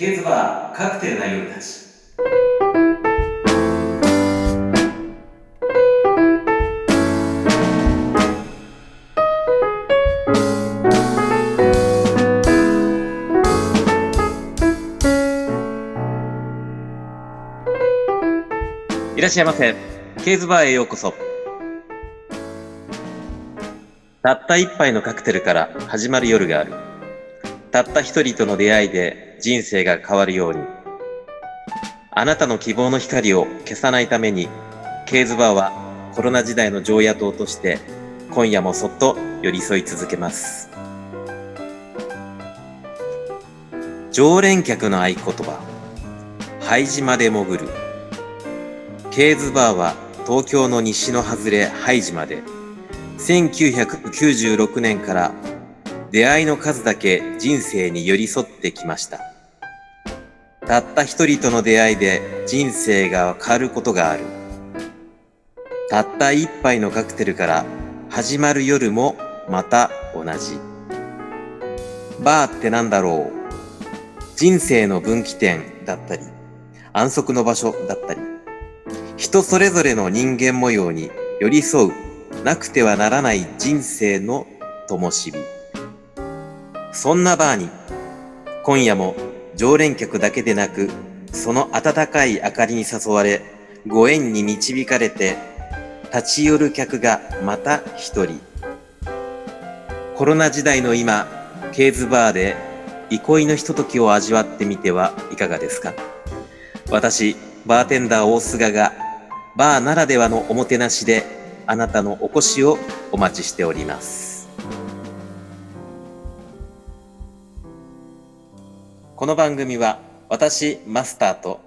ケーズバーカクテルな夜たち。いらっしゃいませ。ケーズバーへようこそ。たった一杯のカクテルから始まる夜がある。たった一人との出会いで人生が変わるように。あなたの希望の光を消さないためにケーズバーはコロナ時代の常夜灯として今夜もそっと寄り添い続けます。常連客の合言葉拝島で潜る。ケーズバーは東京の西の外れ拝島で。1996年から出会いの数だけ人生に寄り添ってきました。たった一人との出会いで人生が変わることがある。たった一杯のカクテルから始まる夜もまた同じ。バーってなんだろう。人生の分岐点だったり安息の場所だったり人それぞれの人間模様に寄り添うなくてはならない人生の灯火。そんなバーに今夜も常連客だけでなくその温かい明かりに誘われご縁に導かれて立ち寄る客がまた一人。コロナ時代の今ケーズバーで憩いのひとときを味わってみてはいかがですか？私バーテンダー大菅がバーならではのおもてなしであなたのお越しをお待ちしております。この番組は私マスターと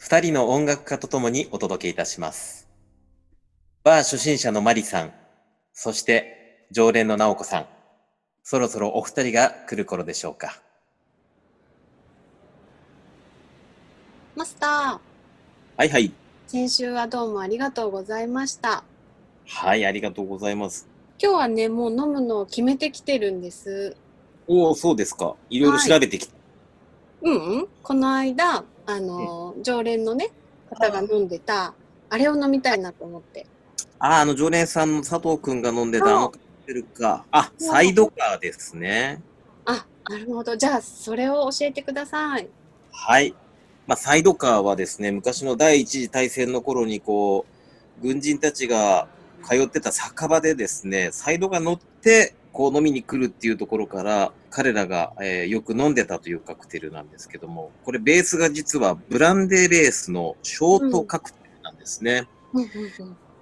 2人の音楽家とともにお届けいたします。バー初心者のマリさんそして常連の直子さん。そろそろお二人が来る頃でしょうか。マスター。はいはい。先週はどうもありがとうございました。はいありがとうございます。今日はねもう飲むのを決めてきてるんです。おおそうですか。いろいろ調べてきた、うん？うんこの間あの、常連のね方が飲んでたあれを飲みたいなと思って。あ、あの常連さんの佐藤くんが飲んでたあのカクテルか。あ、サイドカーですね。あなるほど。じゃあそれを教えてください。はい。まあ、サイドカーはですね、昔の第一次大戦の頃にこう、軍人たちが通ってた酒場でですね、サイドが乗って、こう飲みに来るっていうところから、彼らが、えーよく飲んでたというカクテルなんですけども、これベースが実はブランデーベースのショートカクテルなんですね。うんうん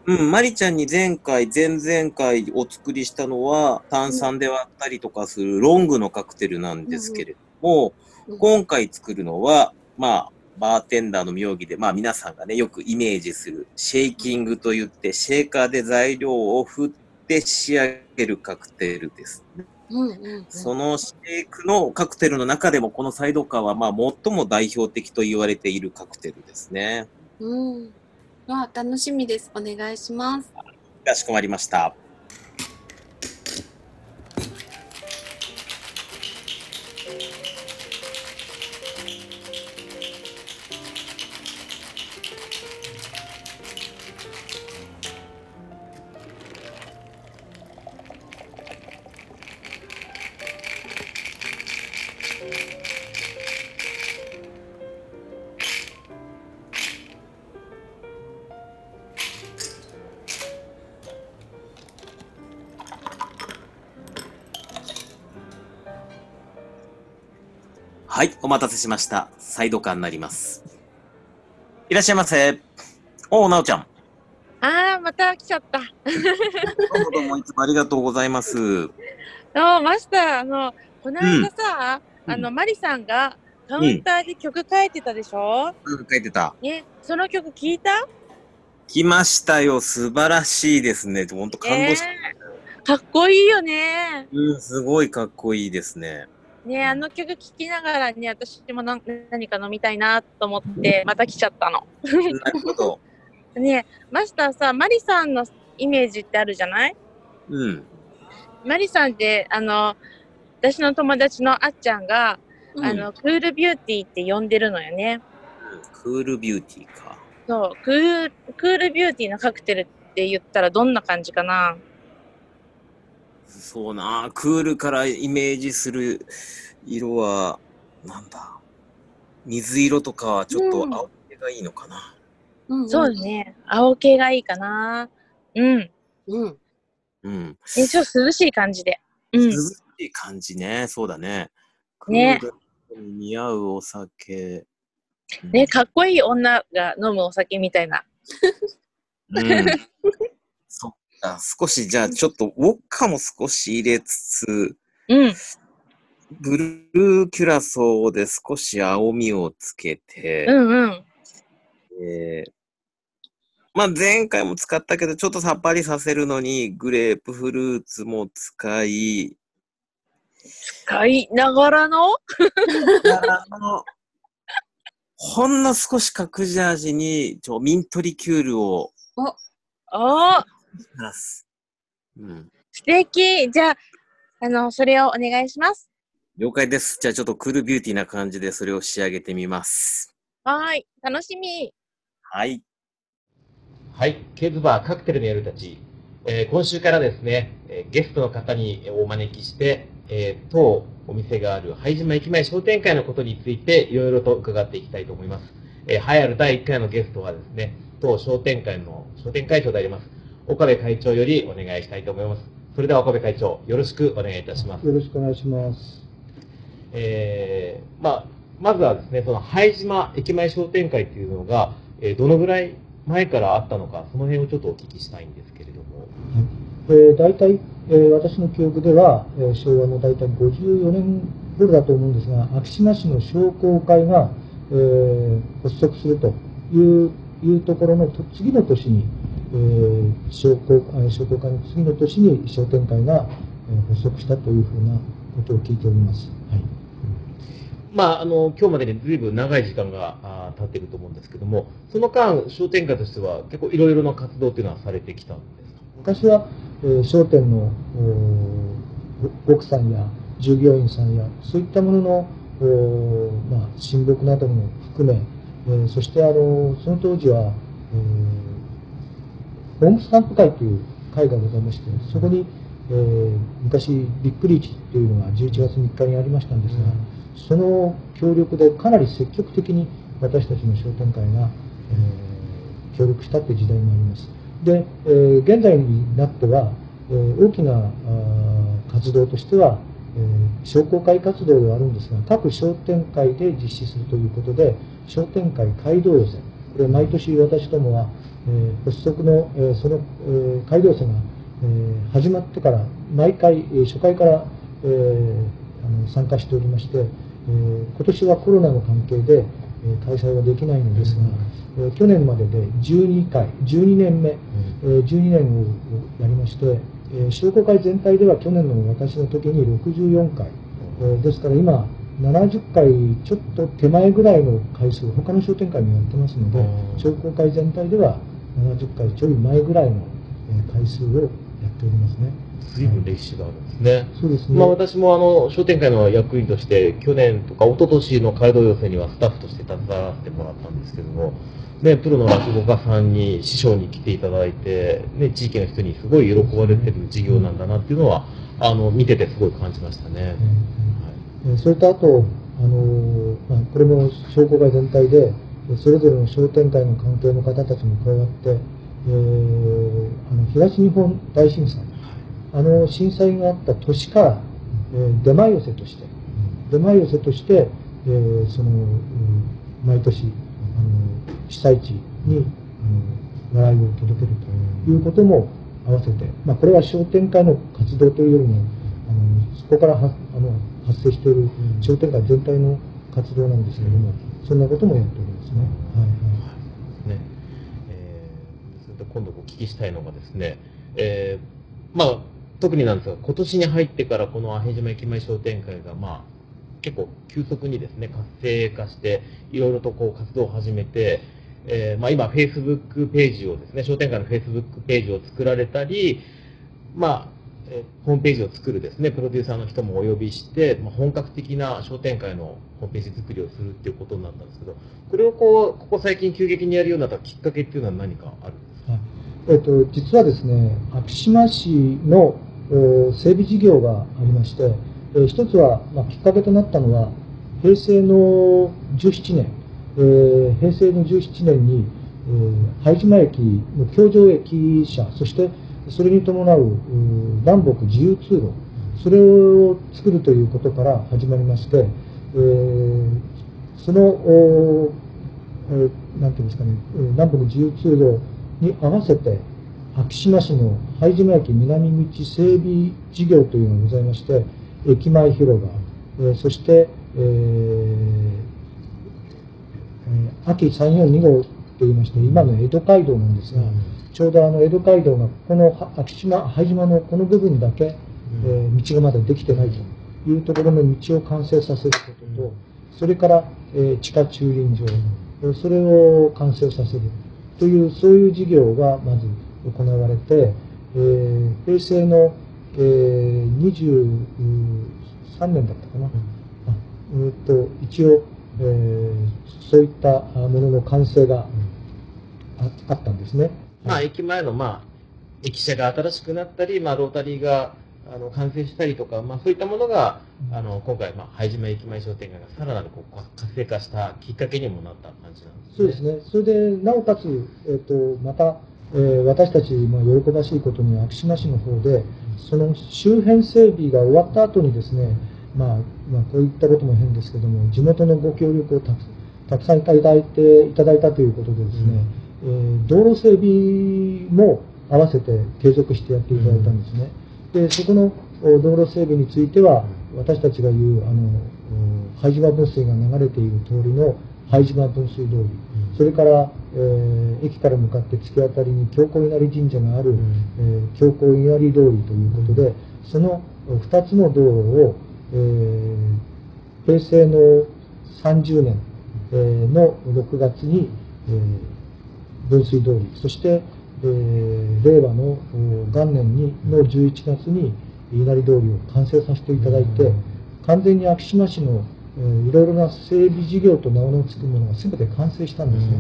うんうん、マリちゃんに前回、前々回お作りしたのは、炭酸で割ったりとかするロングのカクテルなんですけれども、うん今回作るのは、まあ、バーテンダーの名義で、まあ皆さんがね、よくイメージする、シェイキングといって、シェーカーで材料を振って仕上げるカクテルです。うんうんうんそのシェイクのカクテルの中でも、このサイドカーは、まあ最も代表的と言われているカクテルですね。うんわ楽しみですお願いしますかしこまりました。はい、お待たせしました。サイドカーになります。いらっしゃいませ。おう、なおちゃん。ああ、また来ちゃった。どうもどうもいつもありがとうございます。おマスター、あの、この間さ、うんあの、マリさんがカウンターで曲書いてたでしょ、うん書いてた。ね、その曲聞いた？来ましたよ。素晴らしいですね。ほんと感動し、えーかっこいいよね。うん、すごいかっこいいですね。ね、あの曲聴きながらね、私も何か飲みたいなと思って、また来ちゃったの。なるほど。ね、マスターさ、マリさんのイメージってあるじゃない？うん。マリさんって、あの、私の友達のあっちゃんが、うんあの、クールビューティーって呼んでるのよね。クールビューティーか。そう、クール、クールビューティーのカクテルって言ったらどんな感じかな？そうな、クールからイメージする色は、なんだ。水色とかはちょっとうん青系がいいのかな。うんそうだ。ね。青系がいいかな。うん。うん。うん。え、ちょっと涼しい感じで。うん。涼しい感じね。そうだね。ねクールに似合うお酒。ね、かっこいい女が飲むお酒みたいな。うん。そ っか。少し、じゃあちょっと、ウォッカも少し入れつつ、うん。ブルーキュラソーで少し青みをつけて、うんうん。えーまあ前回も使ったけど、ちょっとさっぱりさせるのに、グレープフルーツも使い、使いながらの？ほんの少し隠し味に、ちょミントリキュールをおー出す。うん。素敵じゃあ、あの、それをお願いします。了解です。じゃあちょっとクールビューティーな感じでそれを仕上げてみます。はーい。楽しみ。はい。はい、ケーズバーカクテルの夜たち、えー今週からですね、えーゲストの方にお招きして、えー当お店がある拝島駅前商店会のことについていろいろと伺っていきたいと思います。えー、栄えある第1回のゲストはですね、当商店会の商店会長であります、岡部会長よりお願いしたいと思います。それでは岡部会長、よろしくお願いいたします。よろしくお願いします。えーまあ、まずはですね、その拝島駅前商店会っていうのが、えーどのぐらい前からあったのか、その辺をちょっとお聞きしたいんですけれども。えー、大体、えー私の記憶では、えー昭和の大体54年頃だと思うんですが、昭島市の商工会が、えー発足するといういうところのと次の年に、えー商工あ商工会の次の年に商店会が、えー発足したというふうなことを聞いております。はい。まあ、あの、今日までに随分長い時間が経ってると思うんですけども、その間、商店会としては結構いろいろな活動っていうのはされてきたんですか？昔は、えー商店のお奥さんや従業員さんやそういったものの、おまあ、親睦なども含め、えーそしてあのその当時は、えーホームスタンプ会という会がございましてそこに、えー昔ビッグリーチというのが11月3日にありましたんですが、その協力でかなり積極的に私たちの商店会が、えー協力したという時代もあります。で、えー現在になっては、えー大きな活動としては、えー商工会活動ではあるんですが、各商店会で実施するということで、商店会街道寄せ、これ毎年私どもは、えー発足の、えーその、えー街道寄せが、えー始まってから、毎回、えー初回から、えーあの参加しておりまして、えー今年はコロナの関係で、えー開催はできないのですが、えー去年までで12回、12年目、えー12年をやりまして、えー商工会全体では去年の私の時に64回、えーですから今、70回ちょっと手前ぐらいの回数、他の商店会もやってますので、うん。商工会全体では70回ちょい前ぐらいのえー回数をやっておりますね。随分歴史があるんですね。そうですね。まあ、私もあの商店会の役員として去年とか一昨年の街道寄せにはスタッフとして携わらせてもらったんですけども、ね、プロの落語家さんに師匠に来ていただいて、ね、地域の人にすごい喜ばれてる事業なんだなっていうのはあの見ててすごい感じましたね。えーそれとあと、あのーまあ、これも商工会全体で、えーそれぞれの商店会の関係の方たちも加わって、えーあの東日本大震災、あの震災があった年から、えー出前寄せとして、出前寄せとして、えーその、うん毎年、あの被災地に、あの笑いを届けるということも合わせて、まあ、これは商店会の活動というよりも、あのそこからはあの発生している商店会全体の活動なんですけれども、そんなこともやっておりますね。はいはいねえーそれと今度お聞きしたいのがですね、えーまあ、特になんですが、今年に入ってからこの阿平島駅前商店会が、まあ、結構急速にですね、活性化して、いろいろとこう活動を始めて、えーまあ、今、Facebook ページをですね、商店会の Facebook ページを作られたり、まあ、えホームページを作るですね、プロデューサーの人もお呼びして、まあ、本格的な商店会のホームページ作りをするっていうことになったんですけど、これをこう、ここ最近急激にやるようになったきっかけっていうのは何かあるんですか？えっと、実はですね、昭島市の整備事業がありまして、えー一つは、まあ、きっかけとなったのは、平成の17年、えー平成の17年に、え拝島駅の橋上駅舎、そしてそれに伴う南北自由通路、それを作るということから始まりまして、えーその、おーえーなんていうんですかね、南北自由通路に合わせて、昭島市の拝島駅南道整備事業というのがございまして、駅前広場、えーそして、えー秋342号といいまして、今の江戸街道なんですが、ちょうどあの江戸街道がこのは昭島、拝島のこの部分だけ、えー道がまだできてないというところの道を完成させることと、それから、えー地下駐輪場、えーそれを完成させるという、そういう事業がまず行われて、えー平成の、えー23年だったかな、あえーと一応、えーそういったあものの完成がああったんですね。まあ、駅前の、まあ、駅舎が新しくなったり、まあ、ロータリーが、あの、完成したりとか、まあ、そういったものが、あの、今回、まあ、拝島駅前商店街がさらなる、こう、活性化したきっかけにもなった感じなんですね。そうですね。それで、なおかつ、えっ、と、また、えー私たち、まあ、喜ばしいことに、昭島市の方で、その周辺整備が終わった後にですね、まあ、まあ、こういったことも変ですけども、地元のご協力をたくたくさんいただいて、いただいたということでですね、えー道路整備も合わせて継続してやっていただいたんですね。で、そこのお道路整備については、私たちが言う、あの、お拝島分水が流れている通りの拝島分水通り、それから、えー駅から向かって突き当たりに京子稲荷神社がある、えー京子稲荷通りということで、その2つの道路を、えー平成の30年、えーの6月に、えー分水通り、そして、えー令和のお元年にの11月に稲荷通りを完成させていただいて、完全に昭島市の、えーいろいろな整備事業と名の付くものが全て完成したんですね。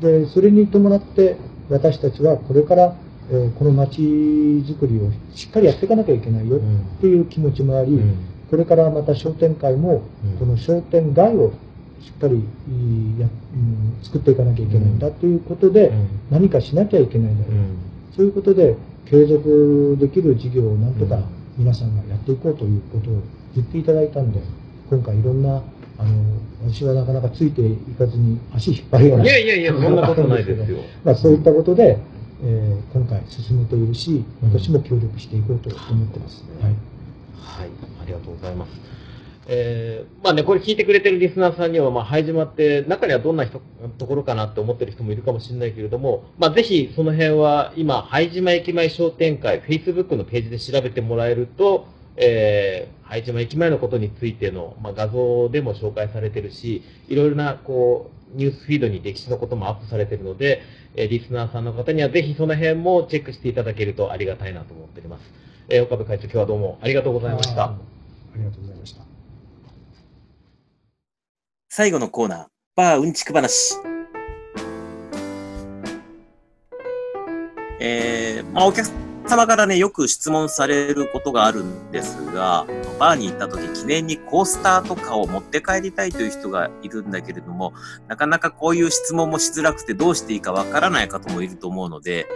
でそれに伴って私たちはこれから、えーこの街づくりをしっかりやっていかなきゃいけないよっていう気持ちもあり、これからまた商店会もうん。この商店街をしっかりいいや、うん作っていかなきゃいけないんだということで、何かしなきゃいけないんだよ、そういうことで継続できる事業をなんとかうん皆さんがやっていこうということを言っていただいたんで今回いろんなあの私はなかなかついていかずに足引っ張るようないやいやいや、そんなことないですよ。まあ、そういったことで、えー今回進めているし、私も協力していこうと思ってます。はい。はい、ありがとうございます。えーまあね、これ聞いてくれてるリスナーさんには、まあ、拝島って、中にはどんな人ところかなって思ってる人もいるかもしれないけれども、まあ、ぜひその辺は、今、拝島駅前商店会、Facebook のページで調べてもらえると、えー、拝島駅前のことについての、まあ、画像でも紹介されてるし、いろいろな、こう、ニュースフィードに歴史のこともアップされてるので、えーリスナーさんの方にはぜひその辺もチェックしていただけるとありがたいなと思っております。えー岡部会長、今日はどうもありがとうございました。ありがとうございました。最後のコーナー、バーうんちく話。えー、まあ、お客様からね、よく質問されることがあるんですが、バーに行った時記念にコースターとかを持って帰りたいという人がいるんだけれども、なかなかこういう質問もしづらくてどうしていいかわからない方もいると思うので、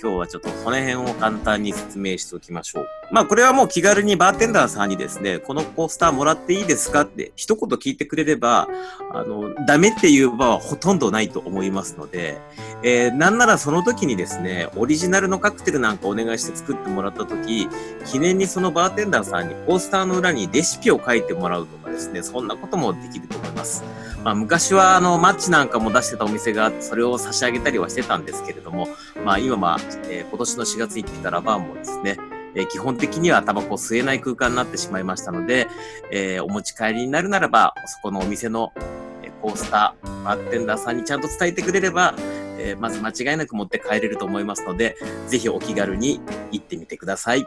今日はちょっとその辺を簡単に説明しておきましょう。まあこれはもう気軽にバーテンダーさんにですね、このコースターもらっていいですかって一言聞いてくれれば、あの、ダメっていう場はほとんどないと思いますので、えーなんならその時にですね、オリジナルのカクテルなんかお願いして作ってもらった時、記念にそのバーテンダーさんにコースターの裏にレシピを書いてもらうとかですね、そんなこともできると思います。まあ昔はあのマッチなんかも出してたお店があって、それを差し上げたりはしてたんですけれども、まあ今は、えー今年の4月行ってたラバーもですね、えー基本的にはタバコを吸えない空間になってしまいましたので、えーお持ち帰りになるならば、そこのお店のコースター、バーテンダーさんにちゃんと伝えてくれれば、えまず間違いなく持って帰れると思いますので、ぜひお気軽に行ってみてください。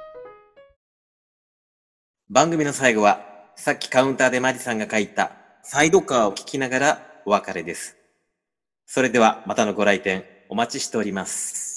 番組の最後は、さっきカウンターでマジさんが書いたサイドカーを聞きながらお別れです。それではまたのご来店お待ちしております。